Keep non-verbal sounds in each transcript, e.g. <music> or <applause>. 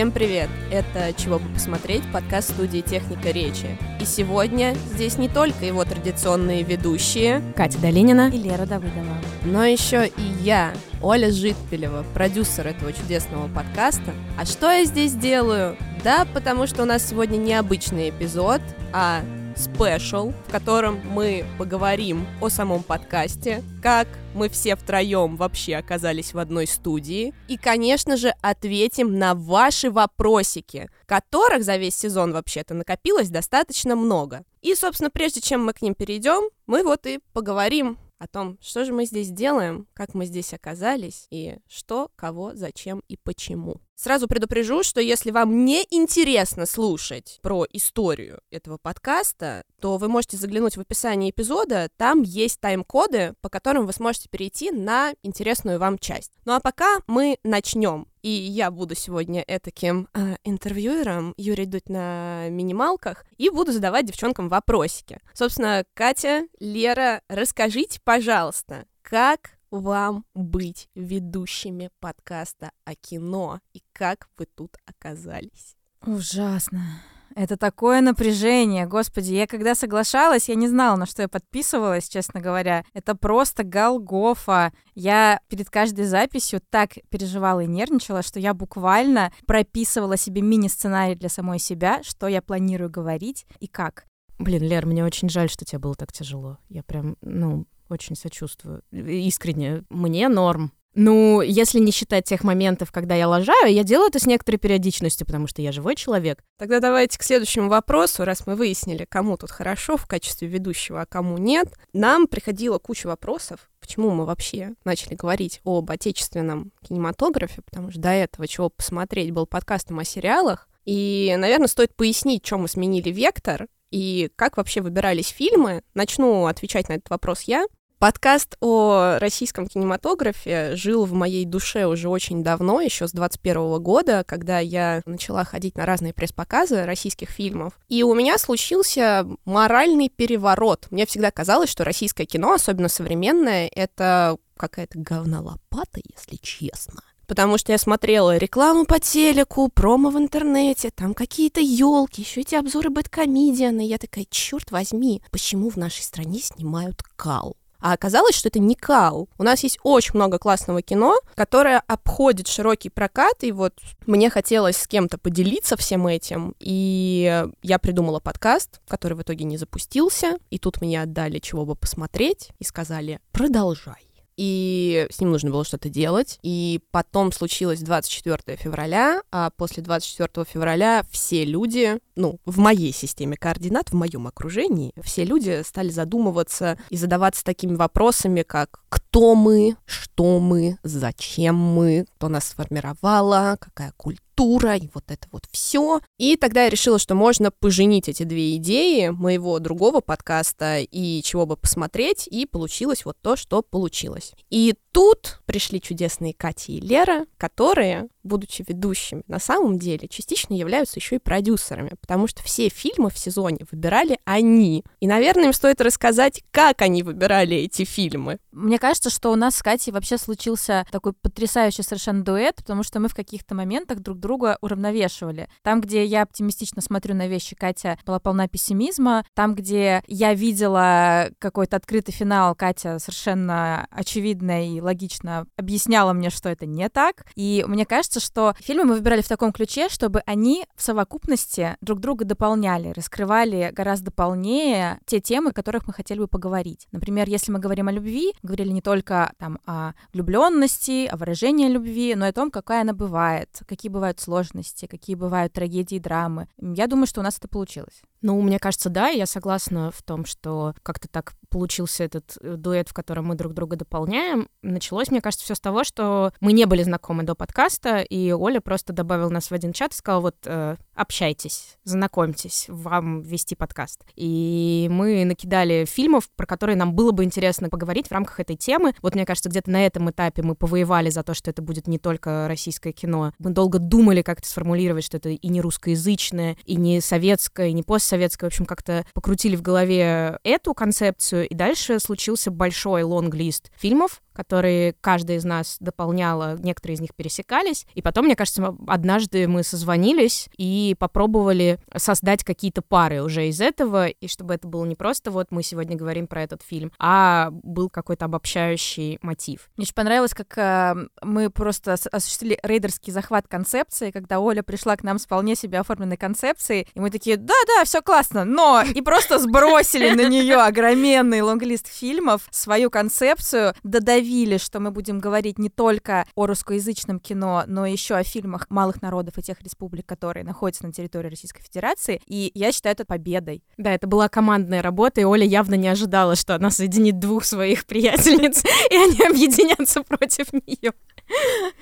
Всем привет! Это «Чего бы посмотреть» подкаст студии «Техника речи». И сегодня здесь не только его традиционные ведущие Катя Долинина и Лера Давыдова, но еще и я, Оля Житпелева, продюсер этого чудесного подкаста. А что я здесь делаю? Да, потому что у нас сегодня необычный эпизод, а спешл, в котором мы поговорим о самом подкасте, как мы все втроем вообще оказались в одной студии, и, конечно же, ответим на ваши вопросики, которых за весь сезон вообще-то накопилось достаточно много. И, собственно, прежде чем мы к ним перейдем, мы вот и поговорим о том, что же мы здесь делаем, как мы здесь оказались и что, кого, зачем и почему. Сразу предупрежу, что если вам не интересно слушать про историю этого подкаста, то вы можете заглянуть в описание эпизода, там есть тайм-коды, по которым вы сможете перейти на интересную вам часть. Ну а пока мы начнем. И я буду сегодня этаким э, интервьюером Юрий Дудь на минималках и буду задавать девчонкам вопросики. Собственно, Катя, Лера, расскажите, пожалуйста, как вам быть ведущими подкаста о кино и как вы тут оказались? Ужасно. Это такое напряжение, господи, я когда соглашалась, я не знала, на что я подписывалась, честно говоря. Это просто Голгофа. Я перед каждой записью так переживала и нервничала, что я буквально прописывала себе мини-сценарий для самой себя, что я планирую говорить и как. Блин, Лер, мне очень жаль, что тебе было так тяжело. Я прям, ну, очень сочувствую. Искренне. Мне норм. Ну, если не считать тех моментов, когда я лажаю, я делаю это с некоторой периодичностью, потому что я живой человек. Тогда давайте к следующему вопросу, раз мы выяснили, кому тут хорошо в качестве ведущего, а кому нет. Нам приходила куча вопросов, почему мы вообще начали говорить об отечественном кинематографе, потому что до этого чего посмотреть был подкастом о сериалах. И, наверное, стоит пояснить, чем мы сменили вектор и как вообще выбирались фильмы. Начну отвечать на этот вопрос я. Подкаст о российском кинематографе жил в моей душе уже очень давно, еще с 21 года, когда я начала ходить на разные пресс-показы российских фильмов. И у меня случился моральный переворот. Мне всегда казалось, что российское кино, особенно современное, это какая-то говнолопата, если честно потому что я смотрела рекламу по телеку, промо в интернете, там какие-то елки, еще эти обзоры бэткомедианы. Я такая, черт возьми, почему в нашей стране снимают кал? А оказалось, что это не кал. У нас есть очень много классного кино, которое обходит широкий прокат, и вот мне хотелось с кем-то поделиться всем этим, и я придумала подкаст, который в итоге не запустился, и тут мне отдали чего бы посмотреть, и сказали «продолжай» и с ним нужно было что-то делать. И потом случилось 24 февраля, а после 24 февраля все люди, ну, в моей системе координат, в моем окружении, все люди стали задумываться и задаваться такими вопросами, как кто мы, что мы, зачем мы, кто нас сформировала, какая культура, культура и вот это вот все. И тогда я решила, что можно поженить эти две идеи моего другого подкаста и чего бы посмотреть, и получилось вот то, что получилось. И тут пришли чудесные Катя и Лера, которые, будучи ведущими, на самом деле частично являются еще и продюсерами, потому что все фильмы в сезоне выбирали они. И, наверное, им стоит рассказать, как они выбирали эти фильмы. Мне кажется, что у нас с Катей вообще случился такой потрясающий совершенно дуэт, потому что мы в каких-то моментах друг друга уравновешивали. Там, где я оптимистично смотрю на вещи, Катя была полна пессимизма. Там, где я видела какой-то открытый финал, Катя совершенно очевидно и логично объясняла мне, что это не так. И мне кажется, что фильмы мы выбирали в таком ключе, чтобы они в совокупности друг друга дополняли, раскрывали гораздо полнее те темы, о которых мы хотели бы поговорить. Например, если мы говорим о любви, говорили не только там о влюбленности, о выражении любви, но и о том, какая она бывает, какие бывают сложности, какие бывают трагедии драмы. Я думаю, что у нас это получилось. Ну, мне кажется, да, я согласна в том, что как-то так получился этот э, дуэт, в котором мы друг друга дополняем. Началось, мне кажется, все с того, что мы не были знакомы до подкаста, и Оля просто добавила нас в один чат и сказала, вот, э, общайтесь, знакомьтесь, вам вести подкаст. И мы накидали фильмов, про которые нам было бы интересно поговорить в рамках этой темы. Вот, мне кажется, где-то на этом этапе мы повоевали за то, что это будет не только российское кино. Мы долго думали, как это сформулировать, что это и не русскоязычное, и не советское, и не постсоветское, советское, в общем, как-то покрутили в голове эту концепцию, и дальше случился большой лонг-лист фильмов, которые каждая из нас дополняла, некоторые из них пересекались. И потом, мне кажется, однажды мы созвонились и попробовали создать какие-то пары уже из этого, и чтобы это было не просто вот мы сегодня говорим про этот фильм, а был какой-то обобщающий мотив. Мне очень понравилось, как э, мы просто осуществили рейдерский захват концепции, когда Оля пришла к нам с вполне себе оформленной концепцией, и мы такие, да-да, все классно, но и просто сбросили на нее <laughs> огроменный лонглист фильмов, свою концепцию, додавили, что мы будем говорить не только о русскоязычном кино, но еще о фильмах малых народов и тех республик, которые находятся на территории Российской Федерации, и я считаю это победой. Да, это была командная работа, и Оля явно не ожидала, что она соединит двух своих приятельниц, и они объединятся против нее.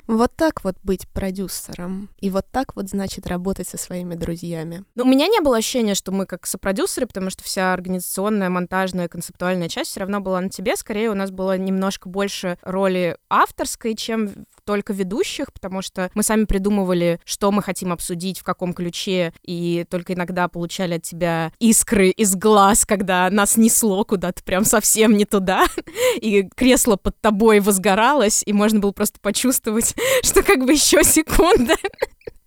Вот так вот быть продюсером. И вот так вот, значит, работать со своими друзьями. Ну, у меня не было ощущения, что мы как сопродюсеры, потому что вся организационная, монтажная, концептуальная часть все равно была на тебе. Скорее, у нас было немножко больше роли авторской, чем только ведущих, потому что мы сами придумывали, что мы хотим обсудить, в каком ключе, и только иногда получали от тебя искры из глаз, когда нас несло куда-то прям совсем не туда, <laughs> и кресло под тобой возгоралось, и можно было просто почувствовать, <laughs> что как бы еще секунда,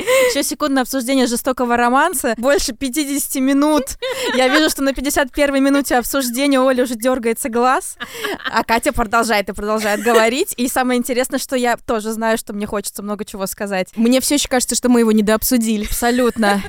еще секундное обсуждение жестокого романса. Больше 50 минут. Я вижу, что на 51 минуте обсуждения у Оли уже дергается глаз. А Катя продолжает и продолжает говорить. И самое интересное, что я тоже знаю, что мне хочется много чего сказать. Мне все еще кажется, что мы его недообсудили. Абсолютно.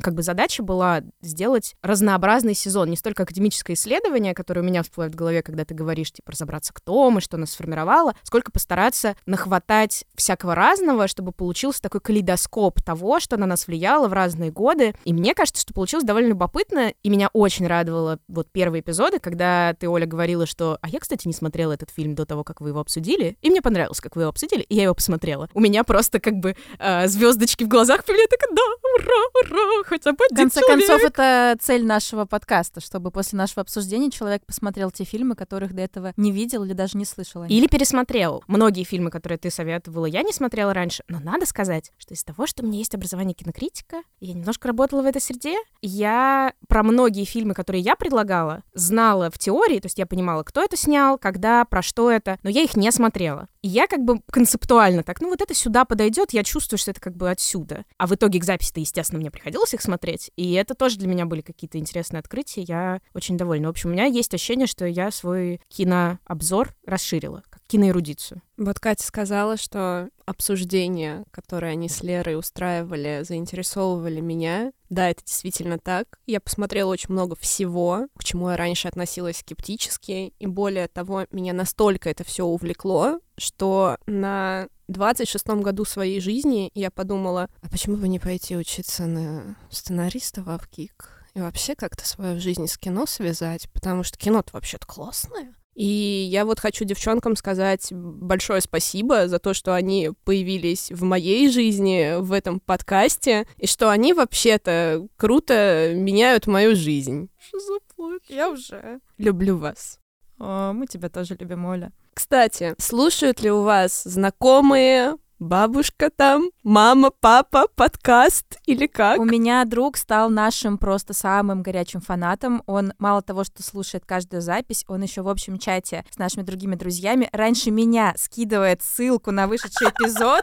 Как бы задача была сделать разнообразный сезон, не столько академическое исследование, которое у меня всплывает в голове, когда ты говоришь, типа, разобраться, кто мы, что нас сформировало, сколько постараться нахватать всякого разного, чтобы получился такой калейдоскоп того, что на нас влияло в разные годы. И мне кажется, что получилось довольно любопытно, и меня очень радовало вот первые эпизоды, когда ты, Оля, говорила, что... А я, кстати, не смотрела этот фильм до того, как вы его обсудили, и мне понравилось, как вы его обсудили, и я его посмотрела. У меня просто как бы э, звездочки в глазах были, я такая, да, ура, ура, хотя бы В конце человек. концов, это цель нашего подкаста, чтобы после нашего обсуждения человек посмотрел те фильмы, которых до этого не видел или даже не слышал. Или пересмотрел. Многие фильмы, которые ты советовала, я не смотрела раньше. Но надо сказать, что из того, что у меня есть образование кинокритика, я немножко работала в этой среде, я про многие фильмы, которые я предлагала, знала в теории, то есть я понимала, кто это снял, когда, про что это, но я их не смотрела. И я как бы концептуально так, ну вот это сюда подойдет, я чувствую, что это как бы отсюда. А в итоге к записи-то, естественно, мне приходилось их смотреть. И это тоже для меня были какие-то интересные открытия. Я очень довольна. В общем, у меня есть ощущение, что я свой кинообзор расширила, киноэрудицию. Вот Катя сказала, что обсуждения, которые они с Лерой устраивали, заинтересовывали меня. Да, это действительно так. Я посмотрела очень много всего, к чему я раньше относилась скептически, и более того, меня настолько это все увлекло, что на 26-м году своей жизни я подумала, а почему бы не пойти учиться на сценариста в Авгик? И вообще как-то свою жизнь с кино связать, потому что кино-то вообще-то классное. И я вот хочу девчонкам сказать большое спасибо за то, что они появились в моей жизни, в этом подкасте, и что они вообще-то круто меняют мою жизнь. Что за плод? Я уже люблю вас. О, мы тебя тоже любим, Оля. Кстати, слушают ли у вас знакомые, бабушка там, мама, папа, подкаст или как? У меня друг стал нашим просто самым горячим фанатом. Он мало того, что слушает каждую запись, он еще в общем чате с нашими другими друзьями раньше меня скидывает ссылку на вышедший эпизод,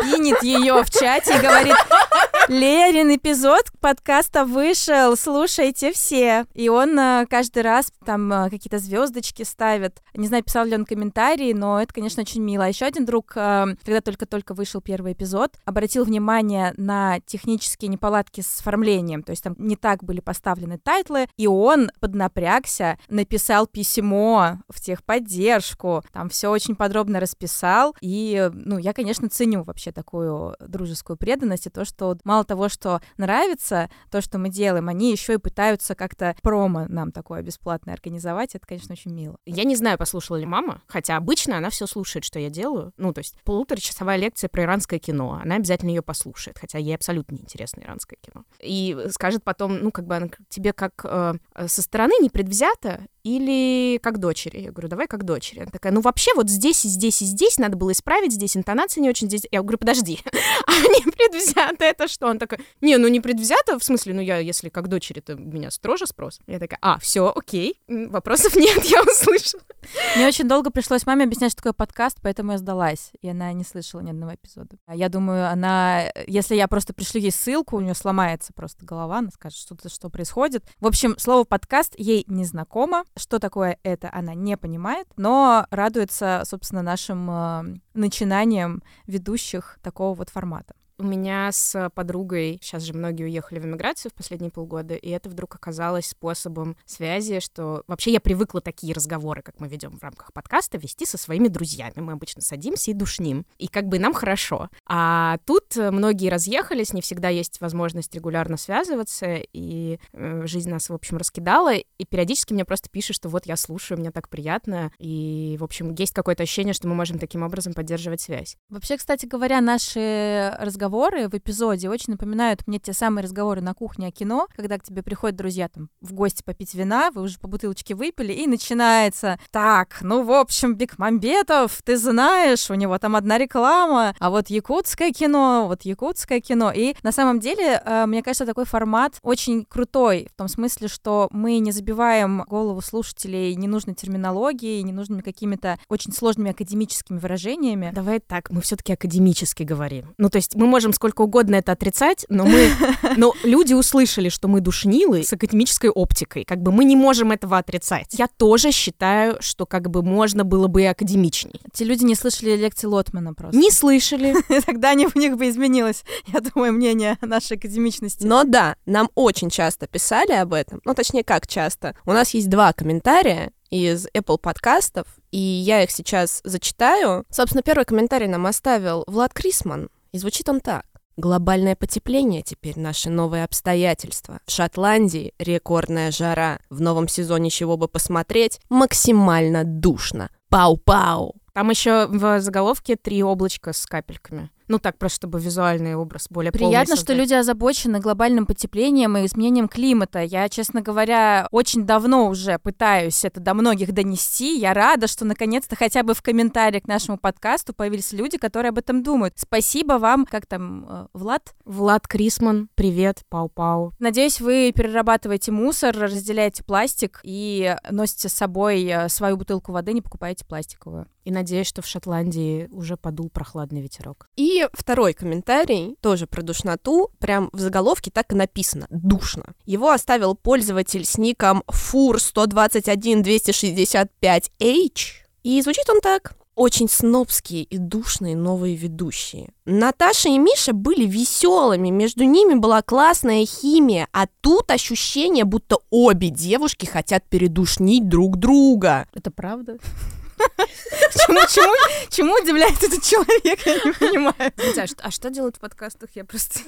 пинит ее в чате и говорит, Лерин эпизод подкаста вышел, слушайте все. И он э, каждый раз там э, какие-то звездочки ставит. Не знаю, писал ли он комментарии, но это, конечно, очень мило. А еще один друг, э, когда только-только вышел первый эпизод, обратил внимание на технические неполадки с оформлением, то есть там не так были поставлены тайтлы, и он поднапрягся, написал письмо в техподдержку, там все очень подробно расписал, и, ну, я, конечно, ценю вообще такую дружескую преданность и то, что мало того, что нравится то, что мы делаем, они еще и пытаются как-то промо нам такое бесплатное организовать. Это, конечно, очень мило. Я не знаю, послушала ли мама, хотя обычно она все слушает, что я делаю. Ну, то есть полуторачасовая лекция про иранское кино. Она обязательно ее послушает, хотя ей абсолютно неинтересно иранское кино. И скажет потом, ну, как бы она тебе как э, со стороны непредвзято или как дочери? Я говорю, давай как дочери. Она такая, ну вообще вот здесь и здесь и здесь надо было исправить, здесь интонация не очень, здесь... Я говорю, подожди, <laughs> а не предвзято это что? Он такой, не, ну не предвзято, в смысле, ну я, если как дочери, то меня строже спрос. Я такая, а, все, окей, вопросов <laughs> нет, я услышала. Мне очень долго пришлось маме объяснять, что такое подкаст, поэтому я сдалась, и она не слышала ни одного эпизода. Я думаю, она, если я просто пришлю ей ссылку, у нее сломается просто голова, она скажет, что-то, что происходит. В общем, слово подкаст ей не знакомо, что такое это, она не понимает, но радуется, собственно, нашим э, начинаниям ведущих такого вот формата. У меня с подругой, сейчас же многие уехали в эмиграцию в последние полгода, и это вдруг оказалось способом связи, что вообще я привыкла такие разговоры, как мы ведем в рамках подкаста, вести со своими друзьями. Мы обычно садимся и душним, и как бы нам хорошо. А тут многие разъехались, не всегда есть возможность регулярно связываться, и э, жизнь нас, в общем, раскидала, и периодически мне просто пишут, что вот я слушаю, мне так приятно, и, в общем, есть какое-то ощущение, что мы можем таким образом поддерживать связь. Вообще, кстати говоря, наши разговоры разговоры в эпизоде очень напоминают мне те самые разговоры на кухне о кино, когда к тебе приходят друзья там в гости попить вина, вы уже по бутылочке выпили, и начинается так, ну, в общем, Бекмамбетов, ты знаешь, у него там одна реклама, а вот якутское кино, вот якутское кино. И на самом деле, э, мне кажется, такой формат очень крутой, в том смысле, что мы не забиваем голову слушателей ненужной терминологией, ненужными какими-то очень сложными академическими выражениями. Давай так, мы все-таки академически говорим. Ну, то есть мы можем сколько угодно это отрицать, но мы, <laughs> но люди услышали, что мы душнилы с академической оптикой. Как бы мы не можем этого отрицать. Я тоже считаю, что как бы можно было бы и академичней. Те люди не слышали лекции Лотмана просто. Не слышали. <laughs> Тогда не у них бы изменилось, я думаю, мнение нашей академичности. Но да, нам очень часто писали об этом. Ну, точнее, как часто. У нас есть два комментария, из Apple подкастов, и я их сейчас зачитаю. Собственно, первый комментарий нам оставил Влад Крисман. И звучит он так. Глобальное потепление теперь наше новое обстоятельство. В Шотландии рекордная жара. В новом сезоне чего бы посмотреть максимально душно. Пау-пау. Там еще в заголовке три облачка с капельками. Ну так, просто чтобы визуальный образ более Приятно, что люди озабочены глобальным потеплением и изменением климата. Я, честно говоря, очень давно уже пытаюсь это до многих донести. Я рада, что наконец-то хотя бы в комментариях к нашему подкасту появились люди, которые об этом думают. Спасибо вам, как там, э, Влад? Влад Крисман, привет, пау-пау. Надеюсь, вы перерабатываете мусор, разделяете пластик и носите с собой э, свою бутылку воды, не покупаете пластиковую. И надеюсь, что в Шотландии уже подул прохладный ветерок. И второй комментарий, тоже про душноту, прям в заголовке так и написано «душно». Его оставил пользователь с ником fur121265h, и звучит он так. Очень снобские и душные новые ведущие. Наташа и Миша были веселыми, между ними была классная химия, а тут ощущение, будто обе девушки хотят передушнить друг друга. Это правда? Чему, чему, чему удивляется этот человек, я не понимаю. А, а что делают в подкастах? Я просто...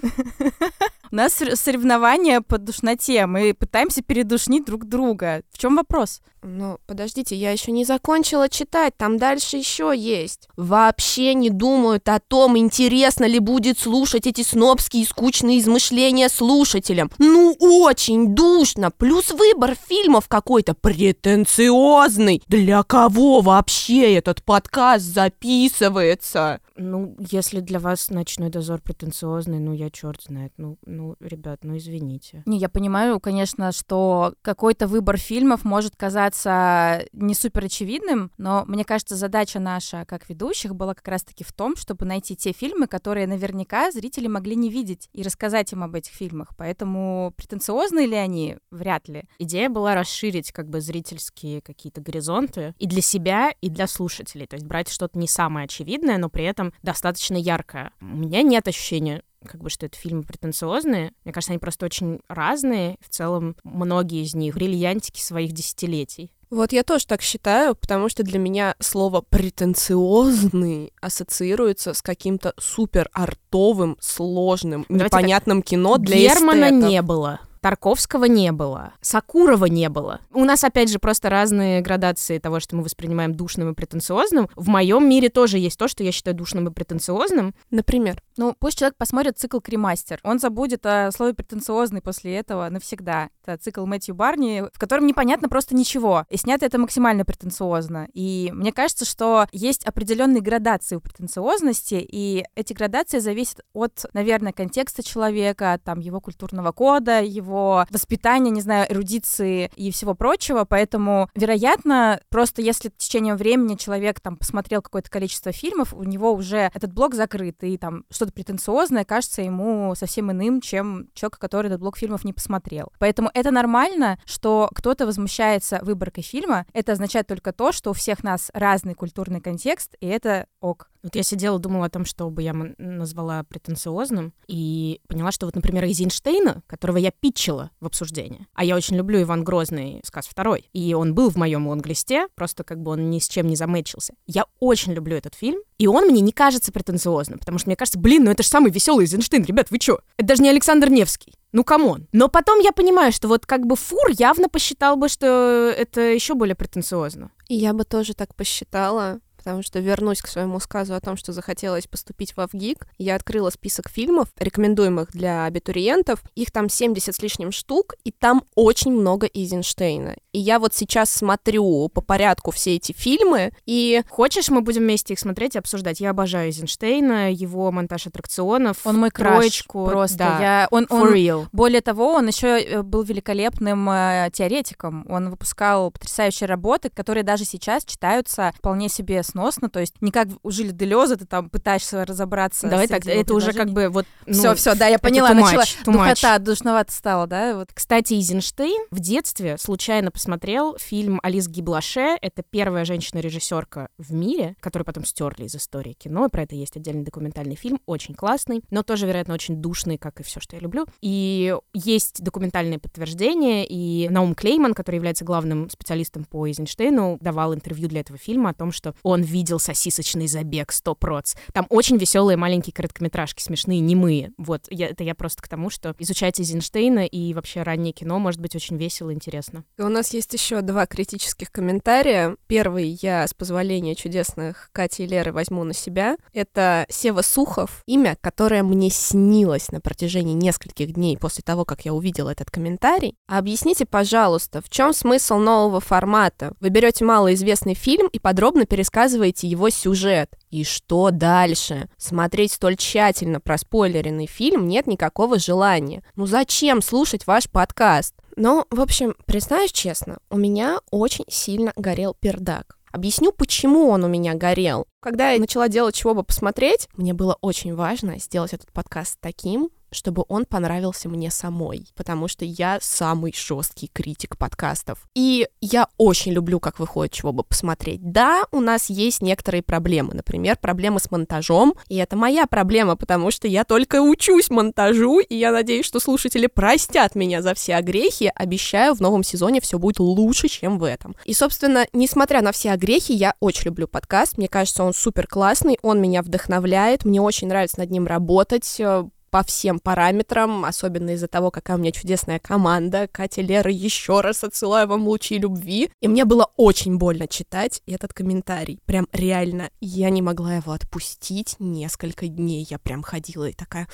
У нас соревнования по душноте. Мы пытаемся передушнить друг друга. В чем вопрос? Ну, подождите, я еще не закончила читать, там дальше еще есть. Вообще не думают о том, интересно ли будет слушать эти снобские скучные измышления слушателям. Ну, очень душно, плюс выбор фильмов какой-то претенциозный. Для кого вообще этот подкаст записывается? Ну, если для вас ночной дозор претенциозный, ну, я черт знает. Ну, ну, ребят, ну, извините. Не, я понимаю, конечно, что какой-то выбор фильмов может казаться не супер очевидным, но мне кажется, задача наша, как ведущих, была как раз-таки в том, чтобы найти те фильмы, которые наверняка зрители могли не видеть, и рассказать им об этих фильмах. Поэтому претенциозны ли они? Вряд ли. Идея была расширить как бы зрительские какие-то горизонты и для себя, и для слушателей. То есть брать что-то не самое очевидное, но при этом достаточно яркая. У меня нет ощущения, как бы, что это фильмы претенциозные. Мне кажется, они просто очень разные. В целом, многие из них бриллиантики своих десятилетий. Вот я тоже так считаю, потому что для меня слово претенциозный ассоциируется с каким-то супер артовым, сложным, Давайте непонятным так. кино для Германа эстетов. не было. Тарковского не было, Сакурова не было. У нас, опять же, просто разные градации того, что мы воспринимаем душным и претенциозным. В моем мире тоже есть то, что я считаю душным и претенциозным. Например? Ну, пусть человек посмотрит цикл «Кремастер». Он забудет о слове «претенциозный» после этого навсегда. Это цикл Мэтью Барни, в котором непонятно просто ничего. И снято это максимально претенциозно. И мне кажется, что есть определенные градации у претенциозности, и эти градации зависят от, наверное, контекста человека, там, его культурного кода, его воспитания, не знаю, эрудиции и всего прочего. Поэтому, вероятно, просто если в течение времени человек там посмотрел какое-то количество фильмов, у него уже этот блок закрыт, и там что-то претенциозное кажется ему совсем иным, чем человек, который этот блок фильмов не посмотрел. Поэтому это нормально, что кто-то возмущается выборкой фильма. Это означает только то, что у всех нас разный культурный контекст, и это ok. Вот я сидела, думала о том, что бы я назвала претенциозным, и поняла, что вот, например, Эйзенштейна, которого я питчила в обсуждении, а я очень люблю Иван Грозный, сказ второй, и он был в моем лонглисте, просто как бы он ни с чем не замечился. Я очень люблю этот фильм, и он мне не кажется претенциозным, потому что мне кажется, блин, ну это же самый веселый Эйзенштейн, ребят, вы чё? Это даже не Александр Невский. Ну, come on. Но потом я понимаю, что вот как бы Фур явно посчитал бы, что это еще более претенциозно. И я бы тоже так посчитала потому что вернусь к своему сказу о том, что захотелось поступить в Авгик. Я открыла список фильмов, рекомендуемых для абитуриентов. Их там 70 с лишним штук, и там очень много Эйзенштейна. И я вот сейчас смотрю по порядку все эти фильмы, и... Хочешь, мы будем вместе их смотреть и обсуждать? Я обожаю Эйзенштейна, его монтаж аттракционов. Он мой краш троечку. просто. Да. Я... Он, он... real. Более того, он еще э, был великолепным э, теоретиком. Он выпускал потрясающие работы, которые даже сейчас читаются вполне себе сносно, то есть не как у Жиля Делеза ты там пытаешься разобраться. Давай так, это уже как бы вот... Ну, все, все, да, я поняла, начала. Духота, душновато стало, да? Вот. Кстати, Эйзенштейн в детстве случайно посмотрел фильм Алис Гиблаше. Это первая женщина-режиссерка в мире, которую потом стерли из истории кино. Про это есть отдельный документальный фильм, очень классный, но тоже, вероятно, очень душный, как и все, что я люблю. И есть документальные подтверждения, и Наум Клейман, который является главным специалистом по Эйзенштейну, давал интервью для этого фильма о том, что он видел сосисочный забег 100 проц. Там очень веселые маленькие короткометражки, смешные, немые. Вот, я, это я просто к тому, что изучать Эйзенштейна и вообще раннее кино может быть очень весело и интересно. И у нас есть еще два критических комментария. Первый я, с позволения чудесных Кати и Леры, возьму на себя. Это Сева Сухов, имя, которое мне снилось на протяжении нескольких дней после того, как я увидела этот комментарий. Объясните, пожалуйста, в чем смысл нового формата? Вы берете малоизвестный фильм и подробно пересказываете его сюжет. И что дальше? Смотреть столь тщательно проспойлеренный фильм нет никакого желания. Ну зачем слушать ваш подкаст? Ну, в общем, признаюсь честно, у меня очень сильно горел пердак. Объясню, почему он у меня горел. Когда я начала делать чего бы посмотреть, мне было очень важно сделать этот подкаст таким, чтобы он понравился мне самой, потому что я самый жесткий критик подкастов. И я очень люблю, как выходит, чего бы посмотреть. Да, у нас есть некоторые проблемы, например, проблемы с монтажом, и это моя проблема, потому что я только учусь монтажу, и я надеюсь, что слушатели простят меня за все огрехи. Обещаю, в новом сезоне все будет лучше, чем в этом. И, собственно, несмотря на все огрехи, я очень люблю подкаст. Мне кажется, он супер классный, он меня вдохновляет, мне очень нравится над ним работать по всем параметрам, особенно из-за того, какая у меня чудесная команда. Катя, Лера, еще раз отсылаю вам лучи любви. И мне было очень больно читать этот комментарий. Прям реально, я не могла его отпустить несколько дней. Я прям ходила и такая...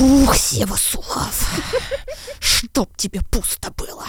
Ух, Сева Сухов, чтоб тебе пусто было.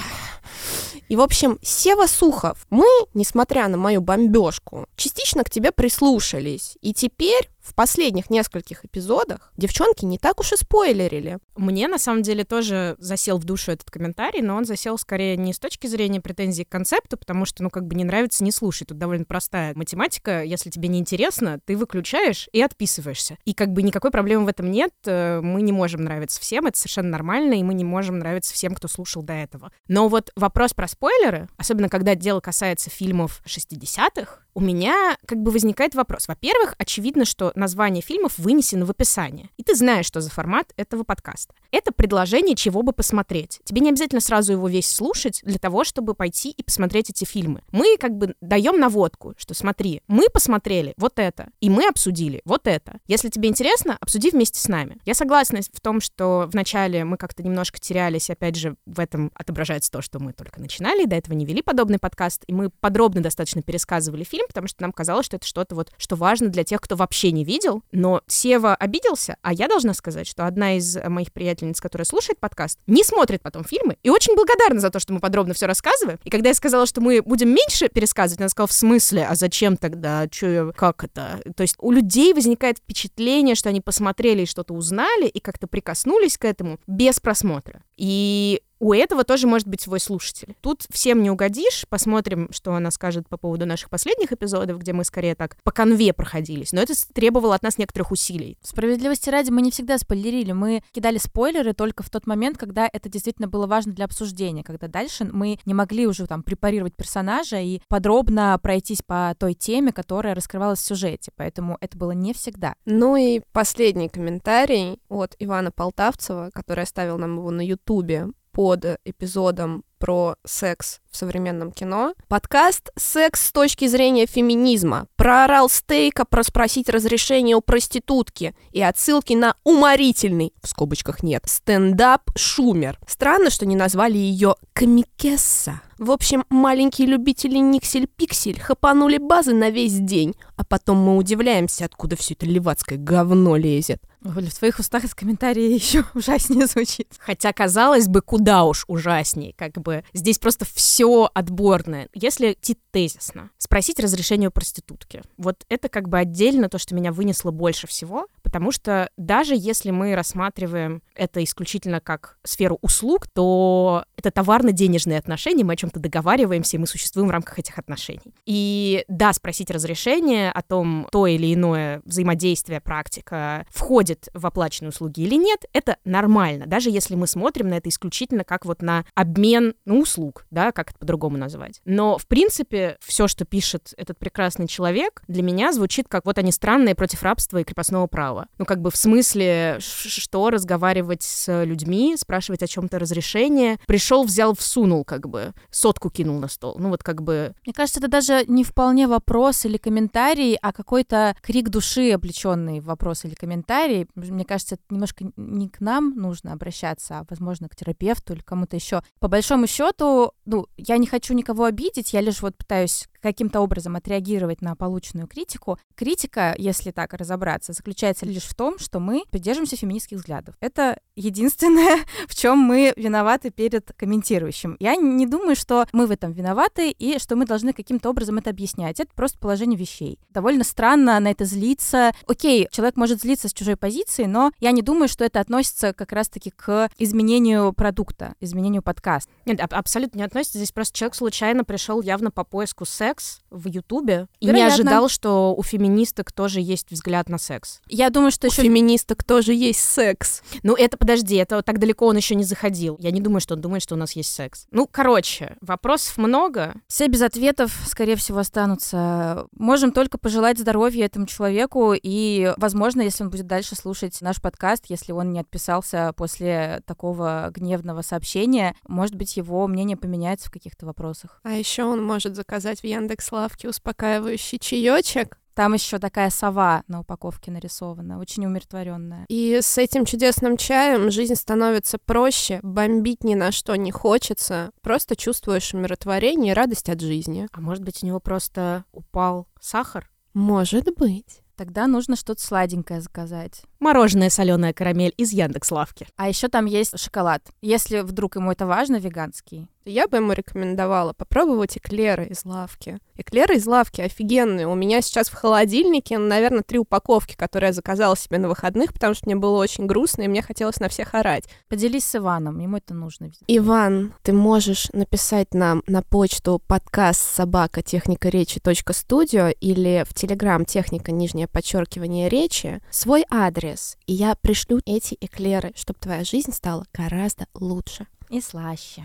И, в общем, Сева Сухов, мы, несмотря на мою бомбежку, частично к тебе прислушались. И теперь в последних нескольких эпизодах девчонки не так уж и спойлерили. Мне, на самом деле, тоже засел в душу этот комментарий, но он засел скорее не с точки зрения претензий к концепту, потому что, ну, как бы не нравится, не слушай. Тут довольно простая математика. Если тебе не интересно, ты выключаешь и отписываешься. И как бы никакой проблемы в этом нет. Э, мы не можем нравиться всем, это совершенно нормально, и мы не можем нравиться всем, кто слушал до этого. Но вот вопрос про спойлеры, особенно когда дело касается фильмов 60-х, у меня как бы возникает вопрос. Во-первых, очевидно, что название фильмов вынесено в описание. И ты знаешь, что за формат этого подкаста. Это предложение, чего бы посмотреть. Тебе не обязательно сразу его весь слушать для того, чтобы пойти и посмотреть эти фильмы. Мы как бы даем наводку, что смотри, мы посмотрели вот это, и мы обсудили вот это. Если тебе интересно, обсуди вместе с нами. Я согласна в том, что вначале мы как-то немножко терялись, опять же, в этом отображается то, что мы только начинали, до этого не вели подобный подкаст, и мы подробно достаточно пересказывали фильм, фильм, потому что нам казалось, что это что-то вот, что важно для тех, кто вообще не видел. Но Сева обиделся, а я должна сказать, что одна из моих приятельниц, которая слушает подкаст, не смотрит потом фильмы и очень благодарна за то, что мы подробно все рассказываем. И когда я сказала, что мы будем меньше пересказывать, она сказала, в смысле, а зачем тогда, Чё, как это? То есть у людей возникает впечатление, что они посмотрели и что-то узнали, и как-то прикоснулись к этому без просмотра. И у этого тоже может быть свой слушатель. Тут всем не угодишь. Посмотрим, что она скажет по поводу наших последних эпизодов, где мы скорее так по конве проходились. Но это требовало от нас некоторых усилий. Справедливости ради, мы не всегда спойлерили. Мы кидали спойлеры только в тот момент, когда это действительно было важно для обсуждения, когда дальше мы не могли уже там препарировать персонажа и подробно пройтись по той теме, которая раскрывалась в сюжете. Поэтому это было не всегда. Ну и последний комментарий от Ивана Полтавцева, который оставил нам его на Ютубе под эпизодом про секс в современном кино. Подкаст «Секс с точки зрения феминизма». Проорал стейка про спросить разрешение у проститутки и отсылки на уморительный, в скобочках нет, стендап «Шумер». Странно, что не назвали ее «Камикесса». В общем, маленькие любители Никсель-Пиксель хапанули базы на весь день, а потом мы удивляемся, откуда все это левацкое говно лезет. Оля, в твоих устах из комментария <laughs> еще ужаснее звучит. Хотя, казалось бы, куда уж ужаснее. Как бы здесь просто все отборное. Если идти тезисно, спросить разрешение у проститутки. Вот это как бы отдельно то, что меня вынесло больше всего, потому что даже если мы рассматриваем это исключительно как сферу услуг, то это товарно-денежные отношения, мы о чем-то договариваемся, и мы существуем в рамках этих отношений. И да, спросить разрешение о том, то или иное взаимодействие, практика входит в оплаченные услуги или нет, это нормально, даже если мы смотрим на это исключительно как вот на обмен ну, услуг, да, как это по-другому назвать. Но, в принципе, все, что пишет этот прекрасный человек, для меня звучит как вот они странные против рабства и крепостного права. Ну, как бы в смысле, что разговаривать с людьми, спрашивать о чем-то разрешение. Пришел, взял, всунул, как бы, сотку кинул на стол. Ну, вот как бы... Мне кажется, это даже не вполне вопрос или комментарий, а какой-то крик души, облеченный вопрос или комментарий. Мне кажется, это немножко не к нам нужно обращаться, а, возможно, к терапевту или кому-то еще. По большому счету, ну, я не хочу никого обидеть, я лишь вот пытаюсь каким-то образом отреагировать на полученную критику. Критика, если так разобраться, заключается лишь в том, что мы придерживаемся феминистских взглядов. Это единственное, <laughs> в чем мы виноваты перед комментирующим. Я не думаю, что мы в этом виноваты и что мы должны каким-то образом это объяснять. Это просто положение вещей. Довольно странно на это злиться. Окей, человек может злиться с чужой позиции, но я не думаю, что это относится как раз-таки к изменению продукта, изменению подкаста. Нет, абсолютно не относится. Здесь просто человек случайно пришел явно по поиску секс в Ютубе и не ожидал, что у феминисток тоже есть взгляд на секс. Я думаю, что еще феминисток тоже есть секс. Ну, это подожди, это так далеко он еще не заходил. Я не думаю, что он думает, что у нас есть секс. Ну, короче, вопросов много. Все без ответов, скорее всего, останутся. Можем только пожелать здоровья этому человеку и, возможно, если он будет дальше слушать наш подкаст, если он не отписался после такого гневного сообщения, может быть, его мнение поменяется в каких-то вопросах. А еще он может заказать в Яндекс Лавки успокаивающий чаечек. Там еще такая сова на упаковке нарисована, очень умиротворенная. И с этим чудесным чаем жизнь становится проще, бомбить ни на что не хочется, просто чувствуешь умиротворение и радость от жизни. А может быть, у него просто упал сахар? Может быть. Тогда нужно что-то сладенькое заказать. Мороженое соленая карамель из Яндекс Лавки. А еще там есть шоколад. Если вдруг ему это важно, веганский я бы ему рекомендовала попробовать эклеры из лавки. Эклеры из лавки офигенные. У меня сейчас в холодильнике, наверное, три упаковки, которые я заказала себе на выходных, потому что мне было очень грустно, и мне хотелось на всех орать. Поделись с Иваном, ему это нужно. Иван, ты можешь написать нам на почту подкаст собака техника речи студио или в телеграм техника нижнее подчеркивание речи свой адрес, и я пришлю эти эклеры, чтобы твоя жизнь стала гораздо лучше. И слаще.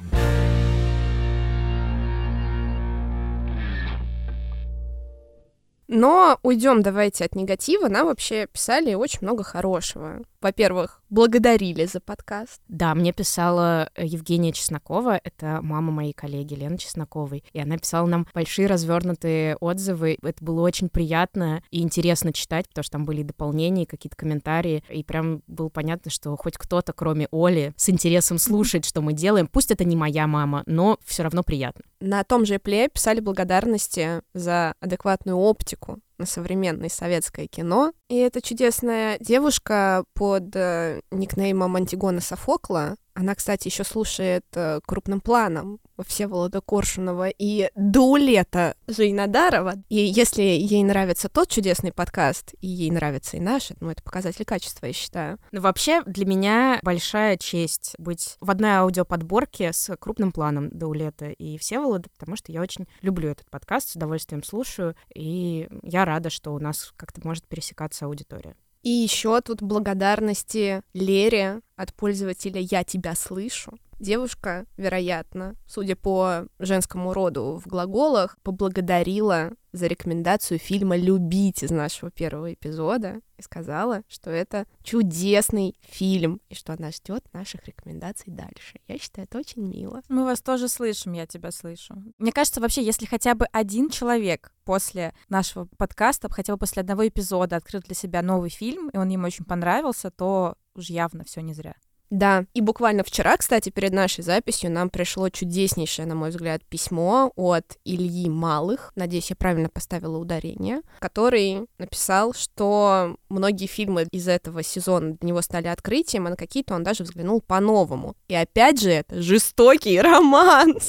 Но уйдем давайте от негатива. Нам вообще писали очень много хорошего. Во-первых, благодарили за подкаст. Да, мне писала э, Евгения Чеснокова, это мама моей коллеги Лены Чесноковой, и она писала нам большие развернутые отзывы. Это было очень приятно и интересно читать, потому что там были дополнения, какие-то комментарии, и прям было понятно, что хоть кто-то, кроме Оли, с интересом слушает, что мы делаем. Пусть это не моя мама, но все равно приятно. На том же Пле писали благодарности за адекватную оптику на современное советское кино. И эта чудесная девушка под э, никнеймом Антигона Софокла, она, кстати, еще слушает э, крупным планом Всеволода Коршунова и Даулета Жейнадарова. И если ей нравится тот чудесный подкаст, и ей нравится и наш, ну, это показатель качества, я считаю. Ну, вообще, для меня большая честь быть в одной аудиоподборке с крупным планом Даулета и Всеволода, потому что я очень люблю этот подкаст, с удовольствием слушаю, и я рада, что у нас как-то может пересекаться аудитория. И еще тут благодарности Лере от пользователя «Я тебя слышу». Девушка, вероятно, судя по женскому роду в глаголах, поблагодарила за рекомендацию фильма «Любить» из нашего первого эпизода и сказала, что это чудесный фильм и что она ждет наших рекомендаций дальше. Я считаю, это очень мило. Мы вас тоже слышим, я тебя слышу. Мне кажется, вообще, если хотя бы один человек после нашего подкаста, хотя бы после одного эпизода открыл для себя новый фильм, и он ему очень понравился, то уж явно все не зря. Да, и буквально вчера, кстати, перед нашей записью нам пришло чудеснейшее, на мой взгляд, письмо от Ильи Малых, надеюсь, я правильно поставила ударение, который написал, что многие фильмы из этого сезона для него стали открытием, а на какие-то он даже взглянул по-новому. И опять же, это жестокий <laughs> романс!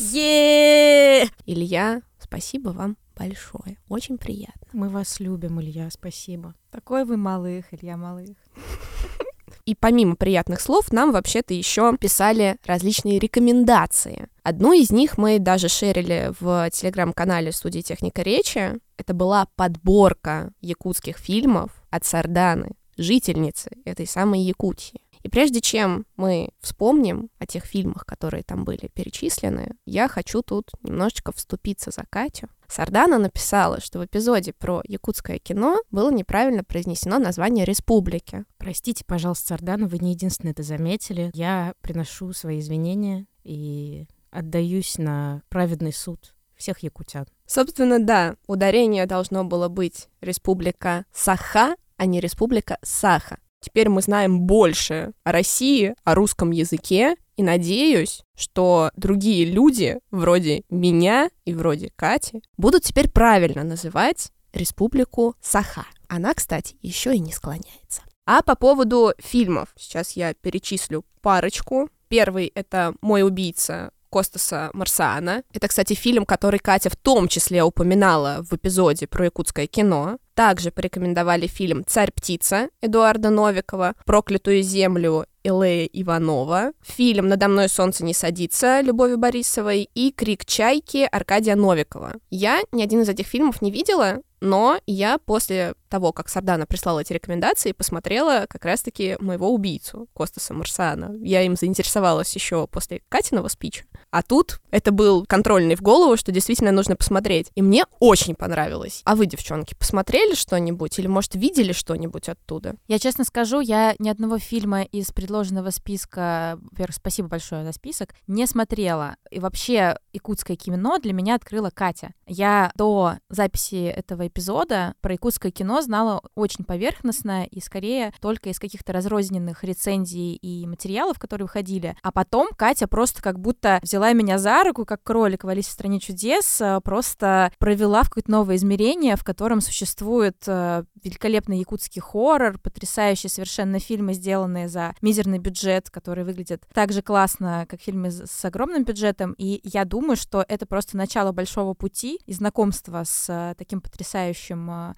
Илья, спасибо вам большое. Очень приятно. Мы вас любим, Илья, спасибо. Такой вы малых, Илья Малых. <laughs> И помимо приятных слов, нам вообще-то еще писали различные рекомендации. Одну из них мы даже шерили в телеграм-канале студии «Техника речи». Это была подборка якутских фильмов от Сарданы, жительницы этой самой Якутии. И прежде чем мы вспомним о тех фильмах, которые там были перечислены, я хочу тут немножечко вступиться за Катю. Сардана написала, что в эпизоде про якутское кино было неправильно произнесено название республики. Простите, пожалуйста, Сардана, вы не единственные это заметили. Я приношу свои извинения и отдаюсь на праведный суд всех якутян. Собственно, да, ударение должно было быть республика Саха, а не республика Саха. Теперь мы знаем больше о России, о русском языке, и надеюсь, что другие люди, вроде меня и вроде Кати, будут теперь правильно называть республику Саха. Она, кстати, еще и не склоняется. А по поводу фильмов, сейчас я перечислю парочку. Первый — это «Мой убийца» Костаса Марсана. Это, кстати, фильм, который Катя в том числе упоминала в эпизоде про якутское кино. Также порекомендовали фильм «Царь-птица» Эдуарда Новикова, «Проклятую землю» Элея Иванова, фильм «Надо мной солнце не садится» Любови Борисовой и «Крик чайки» Аркадия Новикова. Я ни один из этих фильмов не видела, но я после того, как Сардана прислала эти рекомендации, посмотрела как раз-таки моего убийцу, Костаса Марсана. Я им заинтересовалась еще после Катиного спича. А тут это был контрольный в голову, что действительно нужно посмотреть. И мне очень понравилось. А вы, девчонки, посмотрели что-нибудь? Или, может, видели что-нибудь оттуда? Я честно скажу, я ни одного фильма из предложенного списка, во-первых, спасибо большое за список, не смотрела. И вообще, якутское кино для меня открыла Катя. Я до записи этого эпизода про якутское кино знала очень поверхностно и скорее только из каких-то разрозненных рецензий и материалов, которые выходили. А потом Катя просто как будто взяла меня за руку, как кролик в Алисе в стране чудес, э, просто провела в какое-то новое измерение, в котором существует э, великолепный якутский хоррор, потрясающие совершенно фильмы, сделанные за мизерный бюджет, которые выглядят так же классно, как фильмы с огромным бюджетом. И я думаю, что это просто начало большого пути и знакомства с э, таким потрясающим э,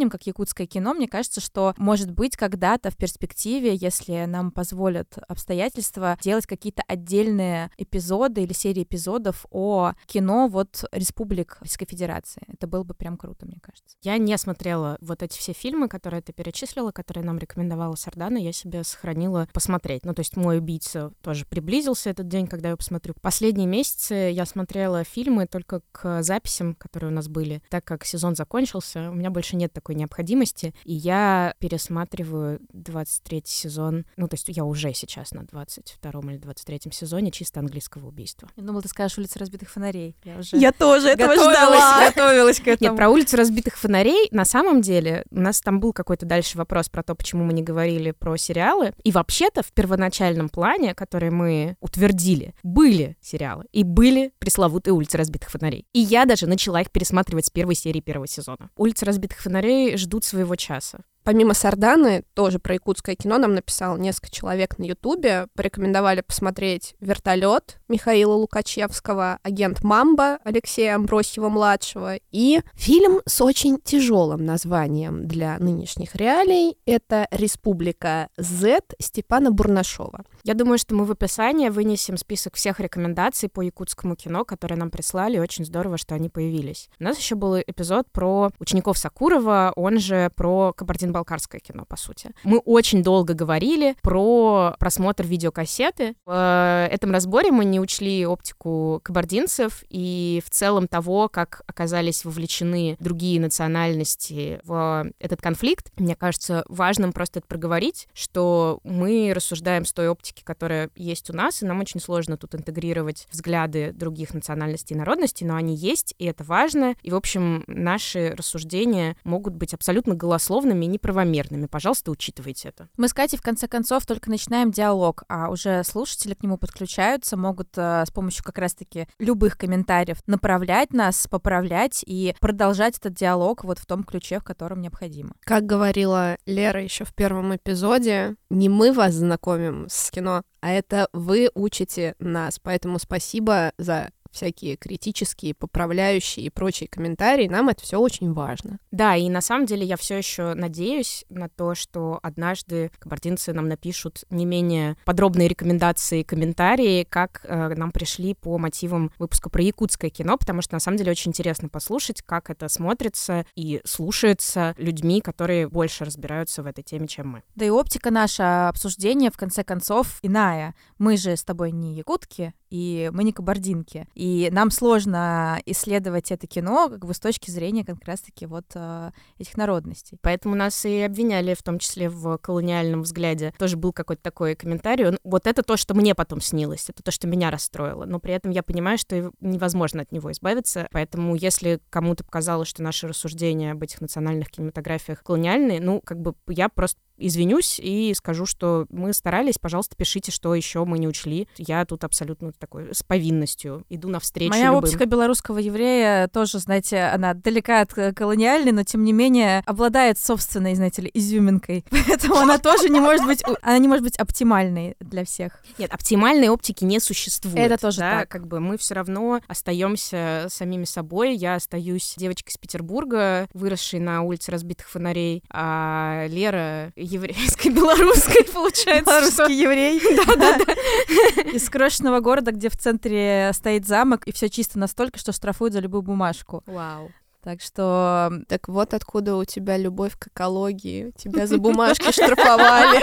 направлением, как якутское кино. Мне кажется, что, может быть, когда-то в перспективе, если нам позволят обстоятельства, делать какие-то отдельные эпизоды или серии эпизодов о кино вот республик Российской Федерации. Это было бы прям круто, мне кажется. Я не смотрела вот эти все фильмы, которые ты перечислила, которые нам рекомендовала Сардана, я себе сохранила посмотреть. Ну, то есть мой убийца тоже приблизился этот день, когда я посмотрю. Последние месяцы я смотрела фильмы только к записям, которые у нас были. Так как сезон закончился, у меня больше нет такой такой необходимости. И я пересматриваю 23 сезон, ну, то есть я уже сейчас на 22 или 23 сезоне чисто английского убийства. Я думала, ты скажешь «Улица разбитых фонарей». Я, уже я тоже этого ждала. Готовилась к этому. Нет, про «Улицу разбитых фонарей» на самом деле у нас там был какой-то дальше вопрос про то, почему мы не говорили про сериалы. И вообще-то в первоначальном плане, который мы утвердили, были сериалы. И были пресловутые «Улицы разбитых фонарей». И я даже начала их пересматривать с первой серии первого сезона. «Улицы разбитых фонарей» ждут своего часа. Помимо Сарданы, тоже про якутское кино нам написал несколько человек на Ютубе. Порекомендовали посмотреть «Вертолет» Михаила Лукачевского, «Агент Мамба» Алексея Амбросьева-младшего и фильм с очень тяжелым названием для нынешних реалий. Это «Республика Z» Степана Бурнашова. Я думаю, что мы в описании вынесем список всех рекомендаций по якутскому кино, которые нам прислали. Очень здорово, что они появились. У нас еще был эпизод про учеников Сакурова, он же про кабардино балкарское кино, по сути. Мы очень долго говорили про просмотр видеокассеты. В этом разборе мы не учли оптику кабардинцев и в целом того, как оказались вовлечены другие национальности в этот конфликт. Мне кажется важным просто это проговорить, что мы рассуждаем с той оптики, которая есть у нас, и нам очень сложно тут интегрировать взгляды других национальностей и народностей, но они есть, и это важно. И, в общем, наши рассуждения могут быть абсолютно голословными и не правомерными. Пожалуйста, учитывайте это. Мы с Катей, в конце концов, только начинаем диалог, а уже слушатели к нему подключаются, могут э, с помощью как раз-таки любых комментариев направлять нас, поправлять и продолжать этот диалог вот в том ключе, в котором необходимо. Как говорила Лера еще в первом эпизоде, не мы вас знакомим с кино, а это вы учите нас. Поэтому спасибо за всякие критические, поправляющие и прочие комментарии, нам это все очень важно. Да, и на самом деле я все еще надеюсь на то, что однажды кабардинцы нам напишут не менее подробные рекомендации, комментарии, как э, нам пришли по мотивам выпуска про якутское кино, потому что на самом деле очень интересно послушать, как это смотрится и слушается людьми, которые больше разбираются в этой теме, чем мы. Да и оптика наша обсуждения, в конце концов, иная. Мы же с тобой не якутки, и мы не кабардинки. И нам сложно исследовать это кино как бы с точки зрения как раз-таки вот э, этих народностей. Поэтому нас и обвиняли в том числе в колониальном взгляде. Тоже был какой-то такой комментарий. Вот это то, что мне потом снилось, это то, что меня расстроило. Но при этом я понимаю, что невозможно от него избавиться. Поэтому если кому-то показалось, что наши рассуждения об этих национальных кинематографиях колониальные, ну, как бы я просто извинюсь и скажу, что мы старались, пожалуйста, пишите, что еще мы не учли. Я тут абсолютно такой с повинностью иду навстречу Моя любым. оптика белорусского еврея тоже, знаете, она далека от колониальной, но тем не менее обладает собственной, знаете ли, изюминкой. <laughs> Поэтому она тоже не может быть, она не может быть оптимальной для всех. Нет, оптимальной оптики не существует. Это тоже да? так. Как бы мы все равно остаемся самими собой. Я остаюсь девочкой из Петербурга, выросшей на улице разбитых фонарей, а Лера еврейской, <laughs> белорусской, получается. Белорусский еврей. <laughs> Да-да-да. Из крошечного города, где в центре стоит замок, и все чисто настолько, что штрафуют за любую бумажку. Вау. Так что... Так вот откуда у тебя любовь к экологии. Тебя за <laughs> бумажки штрафовали.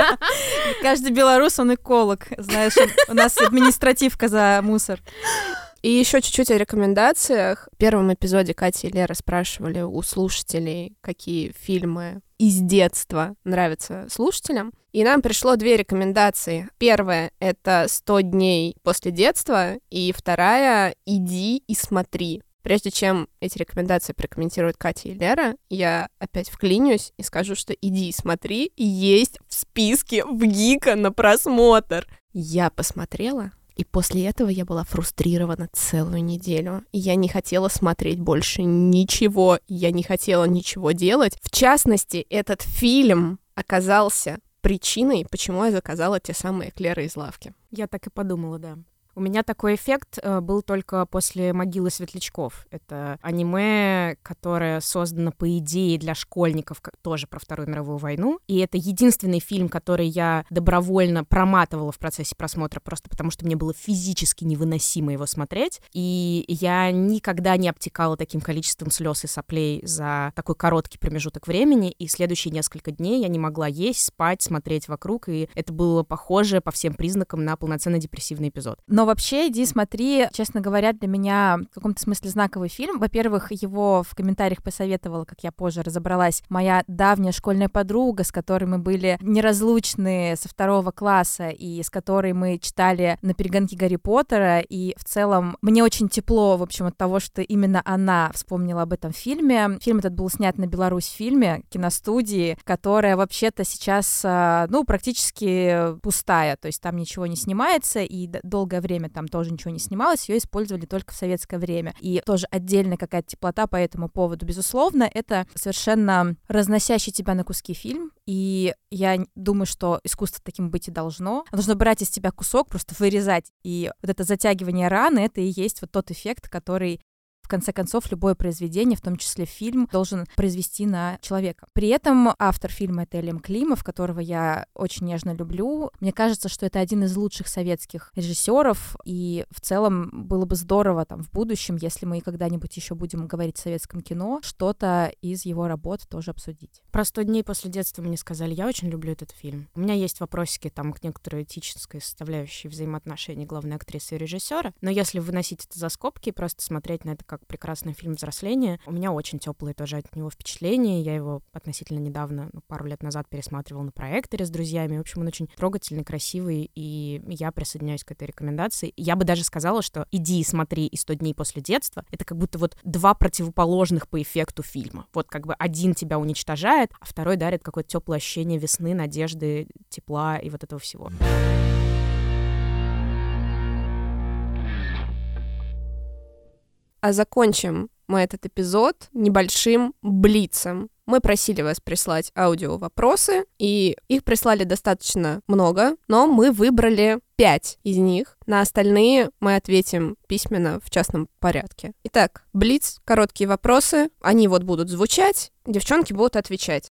Каждый белорус, он эколог. Знаешь, у нас административка за мусор. И еще чуть-чуть о рекомендациях. В первом эпизоде Катя и Лера спрашивали у слушателей, какие фильмы из детства нравятся слушателям. И нам пришло две рекомендации. Первая — это «100 дней после детства», и вторая — «Иди и смотри». Прежде чем эти рекомендации прокомментируют Катя и Лера, я опять вклинюсь и скажу, что иди и смотри, есть в списке в Гика на просмотр. Я посмотрела, и после этого я была фрустрирована целую неделю. Я не хотела смотреть больше ничего, я не хотела ничего делать. В частности, этот фильм оказался причиной, почему я заказала те самые эклеры из лавки. Я так и подумала, да. У меня такой эффект э, был только после «Могилы светлячков». Это аниме, которое создано, по идее, для школьников, тоже про Вторую мировую войну. И это единственный фильм, который я добровольно проматывала в процессе просмотра, просто потому что мне было физически невыносимо его смотреть. И я никогда не обтекала таким количеством слез и соплей за такой короткий промежуток времени. И следующие несколько дней я не могла есть, спать, смотреть вокруг. И это было похоже по всем признакам на полноценный депрессивный эпизод. Но вообще, иди смотри, честно говоря, для меня в каком-то смысле знаковый фильм. Во-первых, его в комментариях посоветовала, как я позже разобралась, моя давняя школьная подруга, с которой мы были неразлучны со второго класса и с которой мы читали на перегонке Гарри Поттера. И в целом мне очень тепло, в общем, от того, что именно она вспомнила об этом фильме. Фильм этот был снят на Беларусь фильме, киностудии, которая вообще-то сейчас, а, ну, практически пустая, то есть там ничего не снимается, и долгое время там тоже ничего не снималось, ее использовали только в советское время. И тоже отдельная какая-то теплота по этому поводу. Безусловно, это совершенно разносящий тебя на куски фильм, и я думаю, что искусство таким быть и должно. Нужно брать из тебя кусок, просто вырезать. И вот это затягивание раны, это и есть вот тот эффект, который в конце концов, любое произведение, в том числе фильм, должен произвести на человека. При этом автор фильма — это Элем Климов, которого я очень нежно люблю. Мне кажется, что это один из лучших советских режиссеров, и в целом было бы здорово там в будущем, если мы когда-нибудь еще будем говорить о советском кино, что-то из его работ тоже обсудить. Про «100 дней после детства» мне сказали, я очень люблю этот фильм. У меня есть вопросики там к некоторой этической составляющей взаимоотношений главной актрисы и режиссера, но если выносить это за скобки и просто смотреть на это как как прекрасный фильм взросления. У меня очень теплые тоже от него впечатления. Я его относительно недавно, ну, пару лет назад пересматривала на проекторе с друзьями. В общем, он очень трогательный, красивый, и я присоединяюсь к этой рекомендации. Я бы даже сказала, что «Иди и смотри» и «100 дней после детства» — это как будто вот два противоположных по эффекту фильма. Вот как бы один тебя уничтожает, а второй дарит какое-то теплое ощущение весны, надежды, тепла и вот этого всего. А закончим мы этот эпизод небольшим блицем. Мы просили вас прислать аудио вопросы, и их прислали достаточно много, но мы выбрали пять из них. На остальные мы ответим письменно в частном порядке. Итак, блиц, короткие вопросы, они вот будут звучать, девчонки будут отвечать.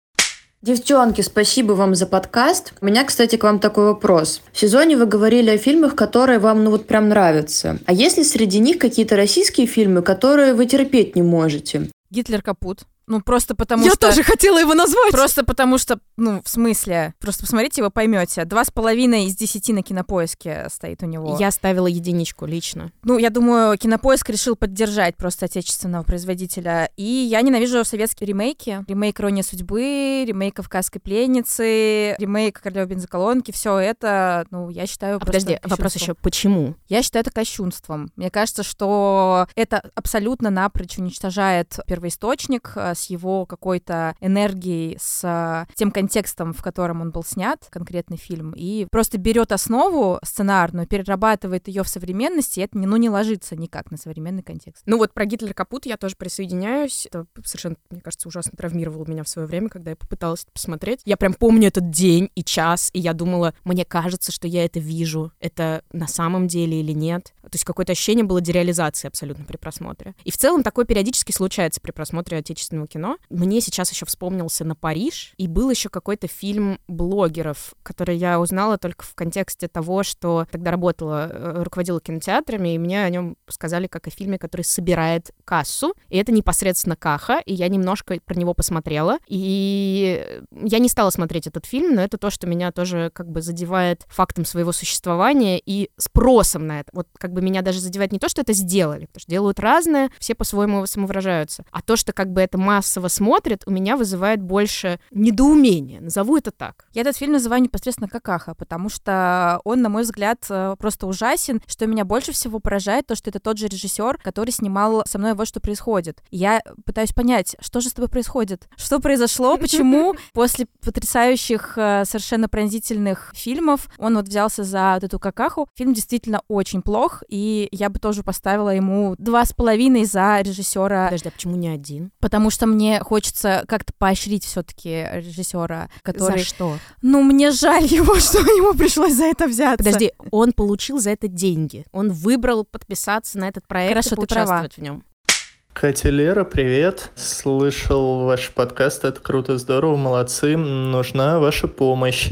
Девчонки, спасибо вам за подкаст. У меня, кстати, к вам такой вопрос. В сезоне вы говорили о фильмах, которые вам, ну вот прям нравятся. А есть ли среди них какие-то российские фильмы, которые вы терпеть не можете? Гитлер капут. Ну, просто потому Я что... тоже хотела его назвать! Просто потому что, ну, в смысле, просто посмотрите, вы поймете. Два с половиной из десяти на кинопоиске стоит у него. Я ставила единичку лично. Ну, я думаю, кинопоиск решил поддержать просто отечественного производителя. И я ненавижу советские ремейки. Ремейк «Ирония судьбы», ремейк «Кавказской пленницы», ремейк «Королева бензоколонки». Все это, ну, я считаю а Подожди, вопрос еще, почему? Я считаю это кощунством. Мне кажется, что это абсолютно напрочь уничтожает первоисточник, э, с его какой-то энергией, с тем контекстом, в котором он был снят, конкретный фильм, и просто берет основу сценарную, перерабатывает ее в современности, и это ну, не ложится никак на современный контекст. Ну вот про Гитлер Капут я тоже присоединяюсь. Это совершенно, мне кажется, ужасно травмировало меня в свое время, когда я попыталась посмотреть. Я прям помню этот день и час, и я думала, мне кажется, что я это вижу. Это на самом деле или нет? То есть какое-то ощущение было дереализации абсолютно при просмотре. И в целом такое периодически случается при просмотре отечественного кино. Мне сейчас еще вспомнился на Париж, и был еще какой-то фильм блогеров, который я узнала только в контексте того, что тогда работала, э, руководила кинотеатрами, и мне о нем сказали как о фильме, который собирает кассу, и это непосредственно Каха, и я немножко про него посмотрела, и я не стала смотреть этот фильм, но это то, что меня тоже как бы задевает фактом своего существования и спросом на это. Вот как бы меня даже задевает не то, что это сделали, потому что делают разное, все по-своему самовыражаются, а то, что как бы это массово смотрит, у меня вызывает больше недоумения. Назову это так. Я этот фильм называю непосредственно какаха, потому что он, на мой взгляд, э, просто ужасен. Что меня больше всего поражает, то, что это тот же режиссер, который снимал со мной вот что происходит. Я пытаюсь понять, что же с тобой происходит? Что произошло? Почему <laughs> после потрясающих, э, совершенно пронзительных фильмов он вот взялся за вот эту какаху? Фильм действительно очень плох, и я бы тоже поставила ему два с половиной за режиссера. Подожди, а почему не один? Потому что мне хочется как-то поощрить все-таки режиссера, который... За что? Ну, мне жаль его, <laughs> что ему пришлось за это взяться. Подожди, он получил за это деньги. Он выбрал подписаться на этот проект Хорошо, и поучаствовать в нем. Катя Лера, привет. Слышал ваш подкаст, это круто, здорово, молодцы. Нужна ваша помощь.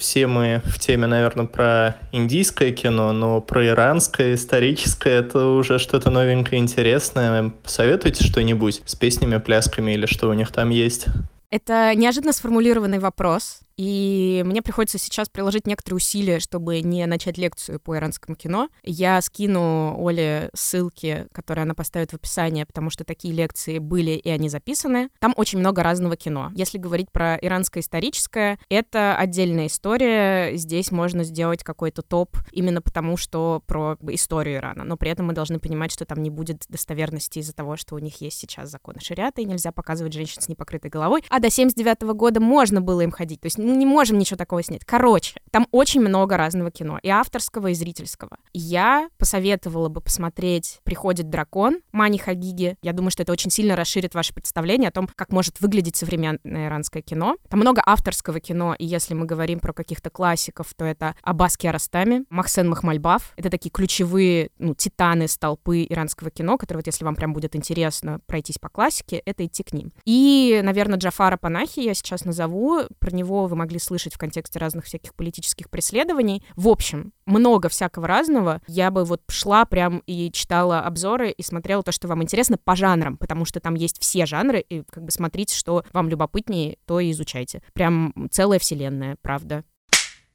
Все мы в теме, наверное, про индийское кино, но про иранское, историческое, это уже что-то новенькое, интересное. Посоветуйте что-нибудь с песнями, плясками или что у них там есть? Это неожиданно сформулированный вопрос. И мне приходится сейчас приложить некоторые усилия, чтобы не начать лекцию по иранскому кино. Я скину Оле ссылки, которые она поставит в описании, потому что такие лекции были и они записаны. Там очень много разного кино. Если говорить про иранское историческое, это отдельная история. Здесь можно сделать какой-то топ именно потому, что про историю Ирана. Но при этом мы должны понимать, что там не будет достоверности из-за того, что у них есть сейчас законы шариата, и нельзя показывать женщин с непокрытой головой. А до 79 -го года можно было им ходить. То есть не можем ничего такого снять. Короче, там очень много разного кино. И авторского, и зрительского. Я посоветовала бы посмотреть «Приходит дракон» Мани Хагиги. Я думаю, что это очень сильно расширит ваше представление о том, как может выглядеть современное иранское кино. Там много авторского кино, и если мы говорим про каких-то классиков, то это Аббас Киаростами, Махсен Махмальбаф. Это такие ключевые ну, титаны столпы иранского кино, которые вот если вам прям будет интересно пройтись по классике, это идти к ним. И, наверное, Джафара Панахи я сейчас назову. Про него вы могли слышать в контексте разных всяких политических преследований. В общем, много всякого разного. Я бы вот шла прям и читала обзоры и смотрела то, что вам интересно по жанрам, потому что там есть все жанры, и как бы смотрите, что вам любопытнее, то и изучайте. Прям целая вселенная, правда.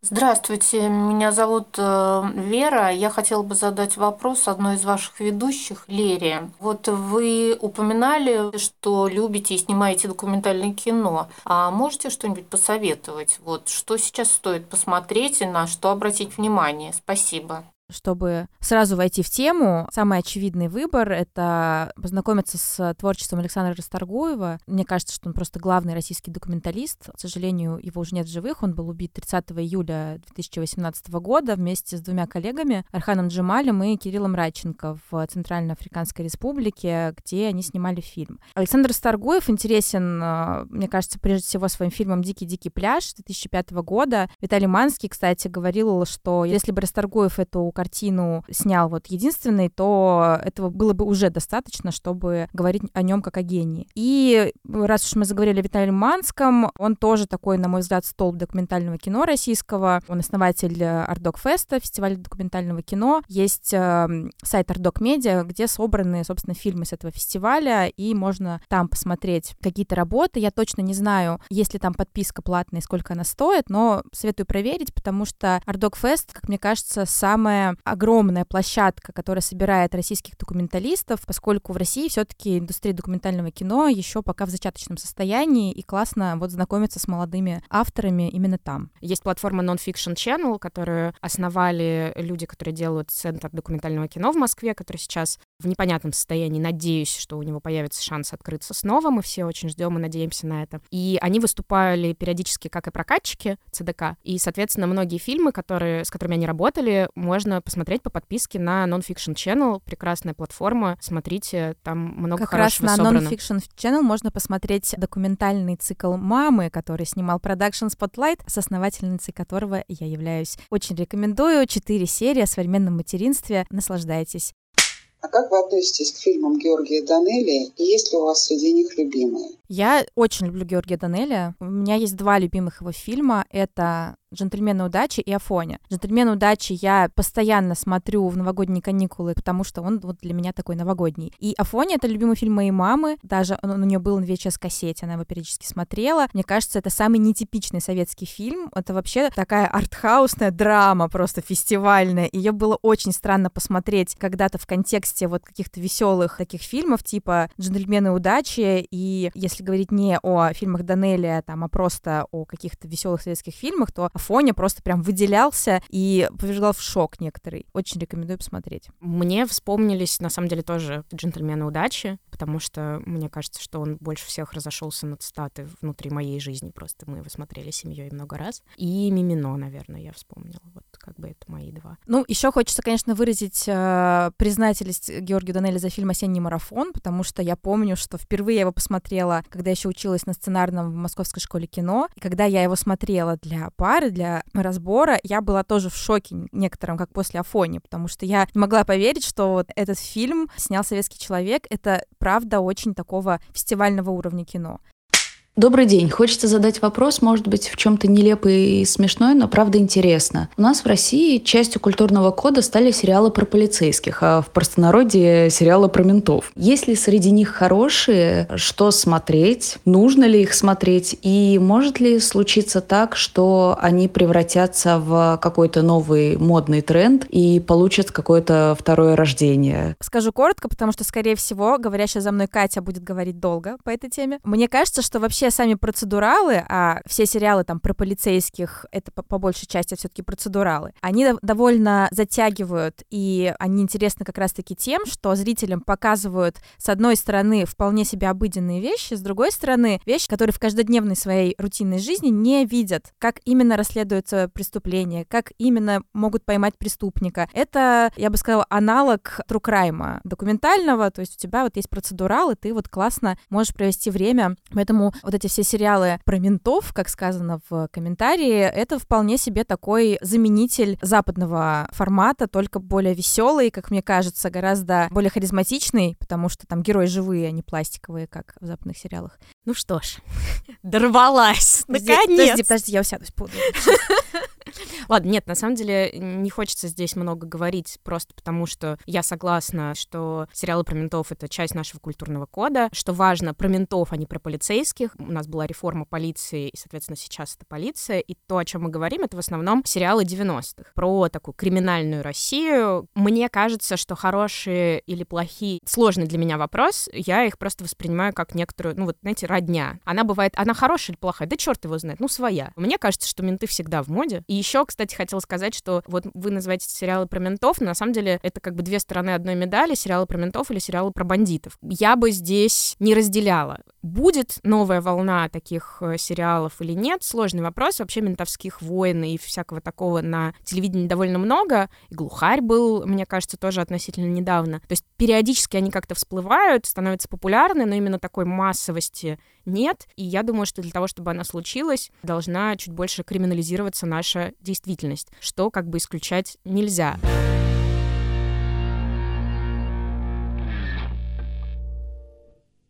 Здравствуйте, меня зовут э, Вера. Я хотела бы задать вопрос одной из ваших ведущих, Лере. Вот вы упоминали, что любите и снимаете документальное кино. А можете что-нибудь посоветовать? Вот что сейчас стоит посмотреть и на что обратить внимание? Спасибо. Чтобы сразу войти в тему, самый очевидный выбор — это познакомиться с творчеством Александра Расторгуева. Мне кажется, что он просто главный российский документалист. К сожалению, его уже нет в живых. Он был убит 30 июля 2018 года вместе с двумя коллегами, Арханом Джемалем и Кириллом Радченко в Центральноафриканской Республике, где они снимали фильм. Александр Расторгуев интересен, э, мне кажется, прежде всего своим фильмом «Дикий-дикий пляж» 2005 года. Виталий Манский, кстати, говорил, что если бы Расторгуев эту картину снял вот единственный, то этого было бы уже достаточно, чтобы говорить о нем как о гении. И раз уж мы заговорили о Виталии Манском, он тоже такой, на мой взгляд, столб документального кино российского. Он основатель Артдокфеста, фестиваля документального кино. Есть э, сайт Артдок Медиа, где собраны, собственно, фильмы с этого фестиваля, и можно там посмотреть какие-то работы. Я точно не знаю, есть ли там подписка платная и сколько она стоит, но советую проверить, потому что Артдокфест, как мне кажется, самая огромная площадка, которая собирает российских документалистов, поскольку в России все-таки индустрия документального кино еще пока в зачаточном состоянии, и классно вот знакомиться с молодыми авторами именно там. Есть платформа Nonfiction Channel, которую основали люди, которые делают Центр документального кино в Москве, который сейчас в непонятном состоянии. Надеюсь, что у него появится шанс открыться снова. Мы все очень ждем и надеемся на это. И они выступали периодически как и прокатчики ЦДК. И, соответственно, многие фильмы, которые, с которыми они работали, можно посмотреть по подписке на Nonfiction Channel. Прекрасная платформа. Смотрите, там много как хорошего раз на собрано. Nonfiction Channel можно посмотреть документальный цикл «Мамы», который снимал Production Spotlight, с основательницей которого я являюсь. Очень рекомендую. Четыре серии о современном материнстве. Наслаждайтесь. А как вы относитесь к фильмам Георгия Данелия? И есть ли у вас среди них любимые? Я очень люблю Георгия Данелия. У меня есть два любимых его фильма. Это «Джентльмены удачи» и «Афоня». «Джентльмены удачи» я постоянно смотрю в новогодние каникулы, потому что он вот для меня такой новогодний. И «Афоня» — это любимый фильм моей мамы. Даже он, у нее был на VHS-кассете, она его периодически смотрела. Мне кажется, это самый нетипичный советский фильм. Это вообще такая артхаусная драма, просто фестивальная. Ее было очень странно посмотреть когда-то в контексте вот каких-то веселых таких фильмов, типа «Джентльмены удачи» и если говорить не о фильмах Данелия, там, а просто о каких-то веселых советских фильмах, то Афоня просто прям выделялся и повергал в шок некоторый. Очень рекомендую посмотреть. Мне вспомнились, на самом деле, тоже «Джентльмены удачи», потому что мне кажется, что он больше всех разошелся на цитаты внутри моей жизни. Просто мы его смотрели семьей много раз. И «Мимино», наверное, я вспомнила. Вот как бы это мои два. Ну, еще хочется, конечно, выразить э, признательность Георгию Данели за фильм «Осенний марафон», потому что я помню, что впервые я его посмотрела, когда еще училась на сценарном в Московской школе кино, и когда я его смотрела для пары, для разбора, я была тоже в шоке некотором, как после Афони, потому что я не могла поверить, что вот этот фильм снял советский человек. Это правда очень такого фестивального уровня кино. Добрый день. Хочется задать вопрос, может быть, в чем-то нелепый и смешной, но правда интересно. У нас в России частью культурного кода стали сериалы про полицейских, а в простонародье сериалы про ментов. Есть ли среди них хорошие? Что смотреть? Нужно ли их смотреть? И может ли случиться так, что они превратятся в какой-то новый модный тренд и получат какое-то второе рождение? Скажу коротко, потому что, скорее всего, говорящая за мной Катя будет говорить долго по этой теме. Мне кажется, что вообще вообще сами процедуралы, а все сериалы там про полицейских, это по, по большей части все-таки процедуралы, они довольно затягивают, и они интересны как раз-таки тем, что зрителям показывают, с одной стороны, вполне себе обыденные вещи, с другой стороны, вещи, которые в каждодневной своей рутинной жизни не видят, как именно расследуется преступление, как именно могут поймать преступника. Это, я бы сказала, аналог трукрайма документального, то есть у тебя вот есть процедурал, и ты вот классно можешь провести время. Поэтому вот эти все сериалы про ментов, как сказано в комментарии, это вполне себе такой заменитель западного формата, только более веселый, как мне кажется, гораздо более харизматичный, потому что там герои живые, а не пластиковые, как в западных сериалах. Ну что ж, <laughs> дорвалась, наконец! Подожди, подожди, я усядусь, буду. Ладно, нет, на самом деле не хочется здесь много говорить, просто потому что я согласна, что сериалы про ментов — это часть нашего культурного кода, что важно про ментов, а не про полицейских. У нас была реформа полиции, и, соответственно, сейчас это полиция, и то, о чем мы говорим, это в основном сериалы 90-х про такую криминальную Россию. Мне кажется, что хорошие или плохие — сложный для меня вопрос, я их просто воспринимаю как некоторую, ну вот, знаете, родня. Она бывает, она хорошая или плохая? Да черт его знает, ну своя. Мне кажется, что менты всегда в моде, и еще, кстати, хотела сказать, что вот вы называете сериалы про ментов, но на самом деле это как бы две стороны одной медали, сериалы про ментов или сериалы про бандитов. Я бы здесь не разделяла. Будет новая волна таких э, сериалов или нет? Сложный вопрос. Вообще ментовских войн и всякого такого на телевидении довольно много. И «Глухарь» был, мне кажется, тоже относительно недавно. То есть периодически они как-то всплывают, становятся популярны, но именно такой массовости нет. И я думаю, что для того, чтобы она случилась, должна чуть больше криминализироваться наша действительность, что как бы исключать нельзя.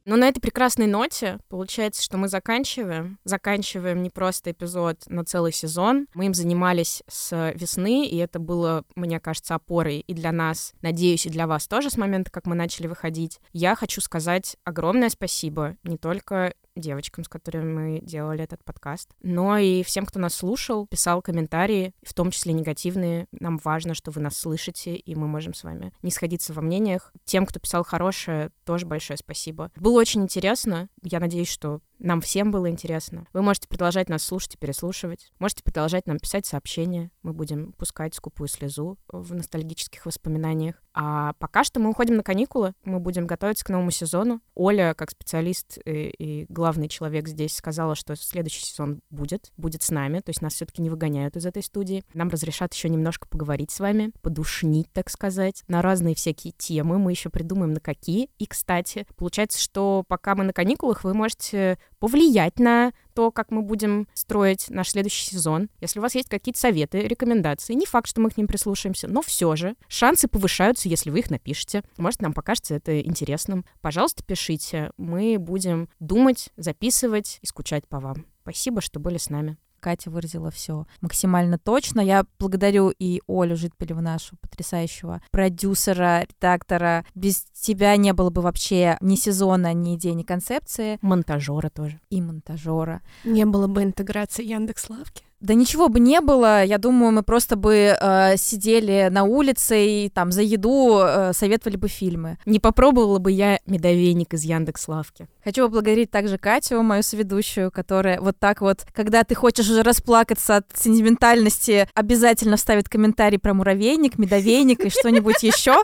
Но на этой прекрасной ноте получается, что мы заканчиваем. Заканчиваем не просто эпизод на целый сезон. Мы им занимались с весны, и это было, мне кажется, опорой и для нас, надеюсь, и для вас тоже с момента, как мы начали выходить. Я хочу сказать огромное спасибо не только девочкам, с которыми мы делали этот подкаст, но и всем, кто нас слушал, писал комментарии, в том числе негативные. Нам важно, что вы нас слышите, и мы можем с вами не сходиться во мнениях. Тем, кто писал хорошее, тоже большое спасибо. Было очень интересно. Я надеюсь, что нам всем было интересно. Вы можете продолжать нас слушать и переслушивать. Можете продолжать нам писать сообщения. Мы будем пускать скупую слезу в ностальгических воспоминаниях. А пока что мы уходим на каникулы. Мы будем готовиться к новому сезону. Оля, как специалист и, и главный человек здесь, сказала, что следующий сезон будет. Будет с нами. То есть нас все-таки не выгоняют из этой студии. Нам разрешат еще немножко поговорить с вами, подушнить, так сказать, на разные всякие темы. Мы еще придумаем, на какие. И, кстати, получается, что пока мы на каникулах, вы можете повлиять на то, как мы будем строить наш следующий сезон. Если у вас есть какие-то советы, рекомендации, не факт, что мы к ним прислушаемся, но все же шансы повышаются, если вы их напишете. Может, нам покажется это интересным. Пожалуйста, пишите. Мы будем думать, записывать и скучать по вам. Спасибо, что были с нами. Катя выразила все максимально точно. Я благодарю и Олю Житпелеву, нашу потрясающего продюсера, редактора. Без тебя не было бы вообще ни сезона, ни идеи, ни концепции. Монтажера тоже. И монтажера. Не было бы интеграции Яндекс.Лавки. Да ничего бы не было, я думаю, мы просто бы э, сидели на улице и там за еду э, советовали бы фильмы. Не попробовала бы я медовейник из Яндекс Лавки. Хочу поблагодарить также Катю, мою соведущую, которая вот так вот, когда ты хочешь уже расплакаться от сентиментальности, обязательно вставит комментарий про муравейник, медовейник и что-нибудь <laughs> еще.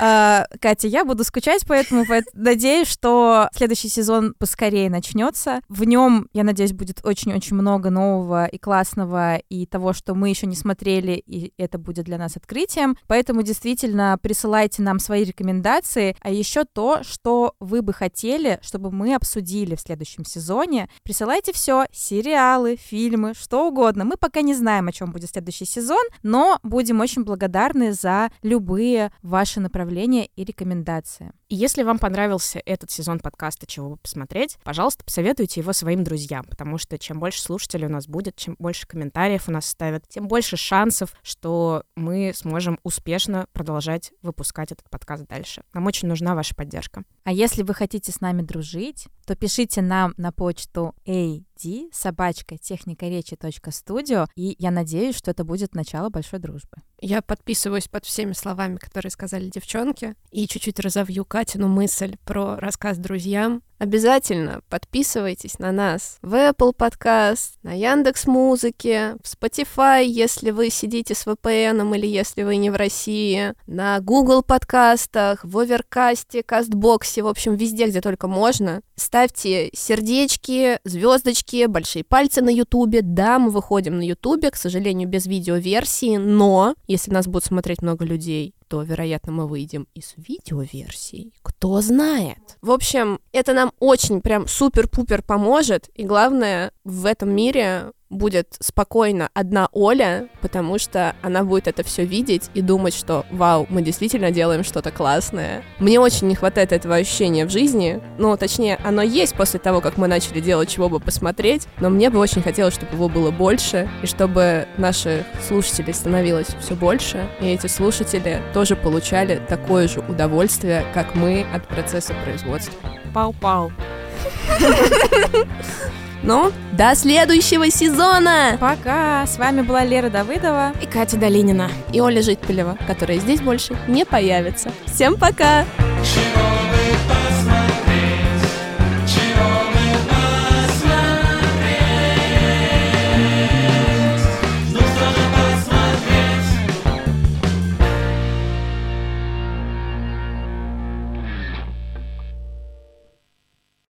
Э, Катя, я буду скучать, поэтому надеюсь, что следующий сезон поскорее начнется. В нем, я надеюсь, будет очень-очень много нового и классного классного и того, что мы еще не смотрели, и это будет для нас открытием. Поэтому действительно присылайте нам свои рекомендации, а еще то, что вы бы хотели, чтобы мы обсудили в следующем сезоне. Присылайте все, сериалы, фильмы, что угодно. Мы пока не знаем, о чем будет следующий сезон, но будем очень благодарны за любые ваши направления и рекомендации. И если вам понравился этот сезон подкаста «Чего бы посмотреть», пожалуйста, посоветуйте его своим друзьям, потому что чем больше слушателей у нас будет, чем больше комментариев у нас ставят, тем больше шансов, что мы сможем успешно продолжать выпускать этот подкаст дальше. Нам очень нужна ваша поддержка. А если вы хотите с нами дружить, то пишите нам на почту ad собачка техника речи студио, и я надеюсь, что это будет начало большой дружбы. Я подписываюсь под всеми словами, которые сказали девчонки, и чуть-чуть разовью Катину мысль про рассказ друзьям. Обязательно подписывайтесь на нас в Apple Podcast, на Яндекс Музыке, в Spotify, если вы сидите с VPN или если вы не в России, на Google подкастах, в Оверкасте, Кастбоксе, в общем, везде, где только можно. Ставьте сердечки, звездочки, большие пальцы на Ютубе. Да, мы выходим на Ютубе, к сожалению, без видеоверсии, но если нас будет смотреть много людей, то, вероятно, мы выйдем из видеоверсий. Кто знает. В общем, это нам очень прям супер-пупер поможет. И главное, в этом мире будет спокойно одна Оля, потому что она будет это все видеть и думать, что вау, мы действительно делаем что-то классное. Мне очень не хватает этого ощущения в жизни, ну, точнее, оно есть после того, как мы начали делать чего бы посмотреть, но мне бы очень хотелось, чтобы его было больше, и чтобы наших слушателей становилось все больше, и эти слушатели тоже получали такое же удовольствие, как мы от процесса производства. Пау-пау. <laughs> Ну, до следующего сезона! Пока! С вами была Лера Давыдова и Катя Долинина. И Оля Житпелева, которая здесь больше не появится. Всем пока! Чего?